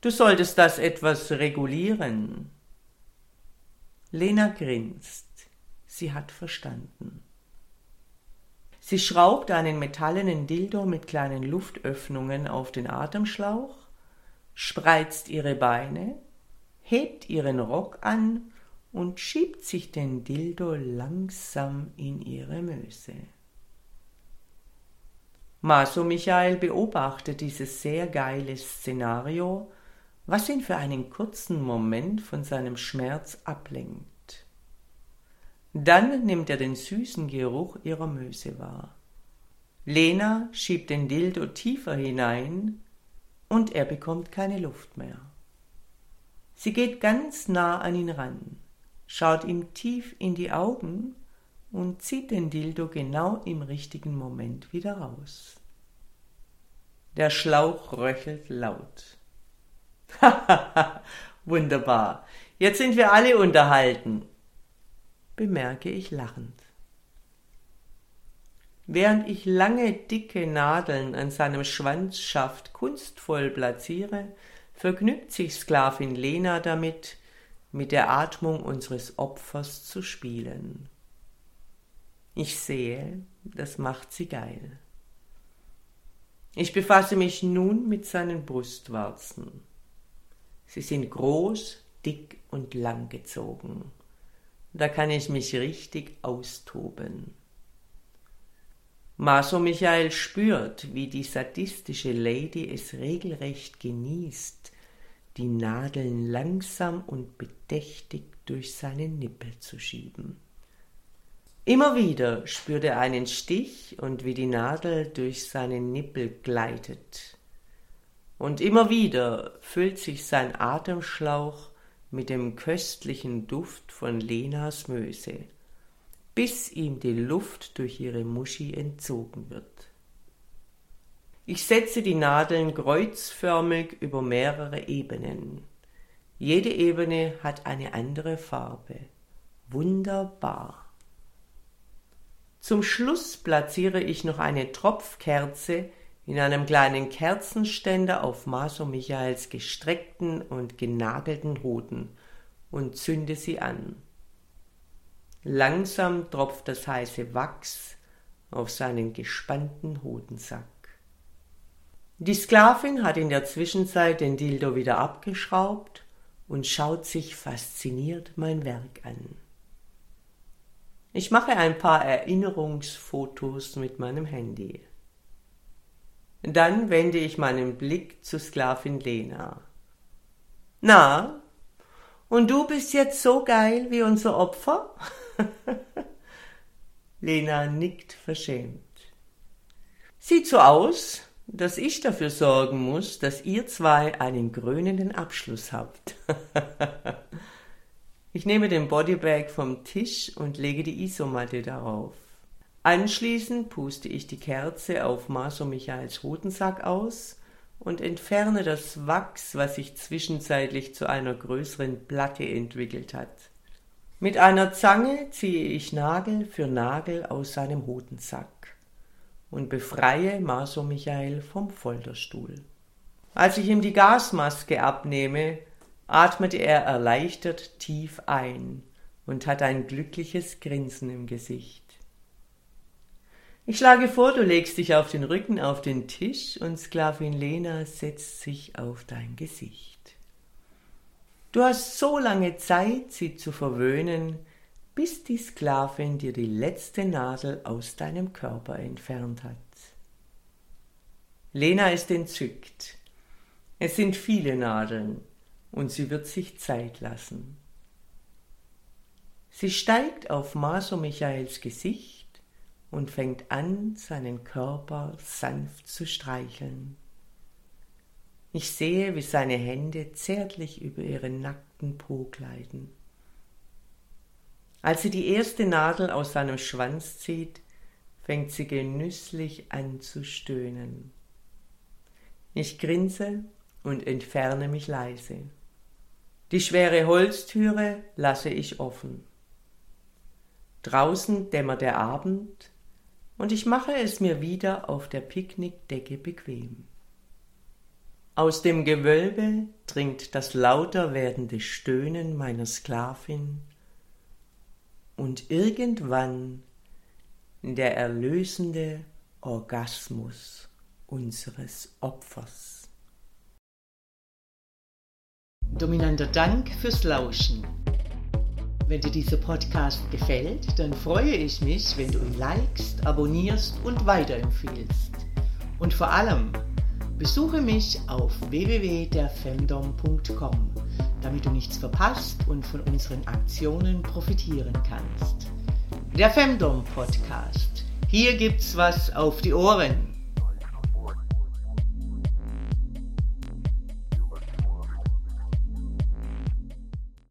Du solltest das etwas regulieren. Lena grinst. Sie hat verstanden. Sie schraubt einen metallenen Dildo mit kleinen Luftöffnungen auf den Atemschlauch, spreizt ihre Beine, hebt ihren Rock an und schiebt sich den Dildo langsam in ihre Möse. Maso Michael beobachtet dieses sehr geile Szenario, was ihn für einen kurzen Moment von seinem Schmerz ablenkt. Dann nimmt er den süßen Geruch ihrer Möse wahr. Lena schiebt den Dildo tiefer hinein und er bekommt keine Luft mehr. Sie geht ganz nah an ihn ran, schaut ihm tief in die Augen und zieht den Dildo genau im richtigen Moment wieder raus. Der Schlauch röchelt laut. Wunderbar. Jetzt sind wir alle unterhalten, bemerke ich lachend. Während ich lange dicke Nadeln an seinem Schwanzschaft kunstvoll platziere, vergnügt sich Sklavin Lena damit, mit der Atmung unseres Opfers zu spielen. Ich sehe, das macht sie geil. Ich befasse mich nun mit seinen Brustwarzen. Sie sind groß, dick und langgezogen. Da kann ich mich richtig austoben. Maso Michael spürt, wie die sadistische Lady es regelrecht genießt, die Nadeln langsam und bedächtig durch seine Nippel zu schieben. Immer wieder spürt er einen Stich und wie die Nadel durch seine Nippel gleitet. Und immer wieder füllt sich sein Atemschlauch mit dem köstlichen Duft von Lenas Möse, bis ihm die Luft durch ihre Muschi entzogen wird. Ich setze die Nadeln kreuzförmig über mehrere Ebenen. Jede Ebene hat eine andere Farbe. Wunderbar. Zum Schluss platziere ich noch eine Tropfkerze in einem kleinen Kerzenständer auf Maso Michaels gestreckten und genagelten Hoden und zünde sie an. Langsam tropft das heiße Wachs auf seinen gespannten Hodensack. Die Sklavin hat in der Zwischenzeit den Dildo wieder abgeschraubt und schaut sich fasziniert mein Werk an. Ich mache ein paar Erinnerungsfotos mit meinem Handy. Dann wende ich meinen Blick zu Sklavin Lena. Na, und du bist jetzt so geil wie unser Opfer? Lena nickt verschämt. Sieht so aus, dass ich dafür sorgen muss, dass ihr zwei einen grünenden Abschluss habt. Ich nehme den Bodybag vom Tisch und lege die Isomatte darauf. Anschließend puste ich die Kerze auf Maso Michaels Hodensack aus und entferne das Wachs, was sich zwischenzeitlich zu einer größeren Platte entwickelt hat. Mit einer Zange ziehe ich Nagel für Nagel aus seinem Hodensack und befreie Maso Michael vom Folterstuhl. Als ich ihm die Gasmaske abnehme, atmete er erleichtert tief ein und hatte ein glückliches Grinsen im Gesicht. Ich schlage vor, du legst dich auf den Rücken auf den Tisch und Sklavin Lena setzt sich auf dein Gesicht. Du hast so lange Zeit, sie zu verwöhnen, bis die Sklavin dir die letzte Nadel aus deinem Körper entfernt hat. Lena ist entzückt. Es sind viele Nadeln, und sie wird sich Zeit lassen. Sie steigt auf Maso Michaels Gesicht und fängt an, seinen Körper sanft zu streicheln. Ich sehe, wie seine Hände zärtlich über ihren nackten Po gleiten. Als sie die erste Nadel aus seinem Schwanz zieht, fängt sie genüsslich an zu stöhnen. Ich grinse und entferne mich leise. Die schwere Holztüre lasse ich offen. Draußen dämmert der Abend und ich mache es mir wieder auf der Picknickdecke bequem. Aus dem Gewölbe dringt das lauter werdende Stöhnen meiner Sklavin und irgendwann der erlösende Orgasmus unseres Opfers. Dominanter Dank fürs Lauschen. Wenn dir dieser Podcast gefällt, dann freue ich mich, wenn du ihn likest, abonnierst und weiterempfiehlst. Und vor allem, besuche mich auf www.derfemdom.com, damit du nichts verpasst und von unseren Aktionen profitieren kannst. Der Femdom Podcast. Hier gibt's was auf die Ohren.